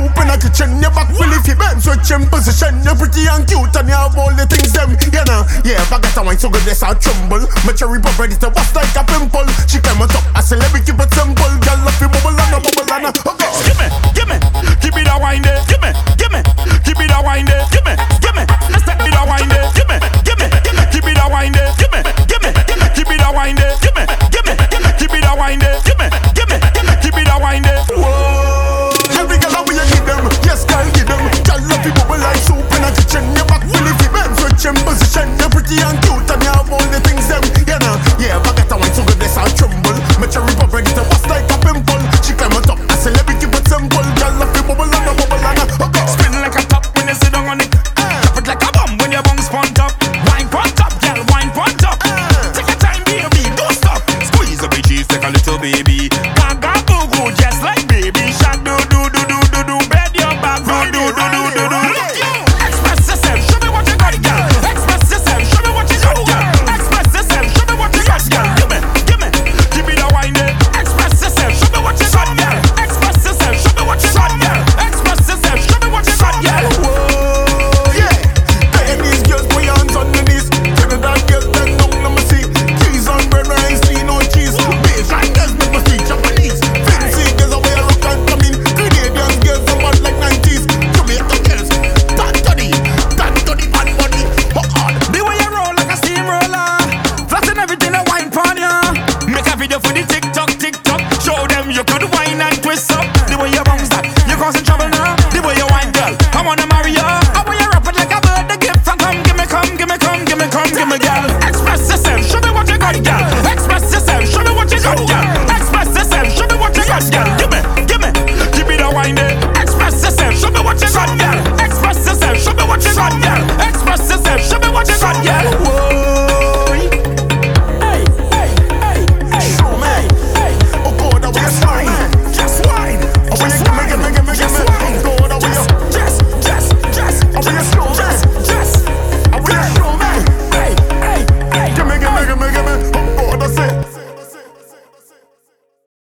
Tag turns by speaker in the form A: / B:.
A: soup in a kitchen. Your back will if you bend, switch in position. You're pretty and cute and you have all the things them. You know, yeah, if I get a
B: wine
A: so good this I tremble. My cherry pop ready to bust like a pimple. She came on top, a celebrity but simple. Girl, love you dirty and
B: Express yourself, show me what you got, girl. Express yourself, show me what you got, girl. say.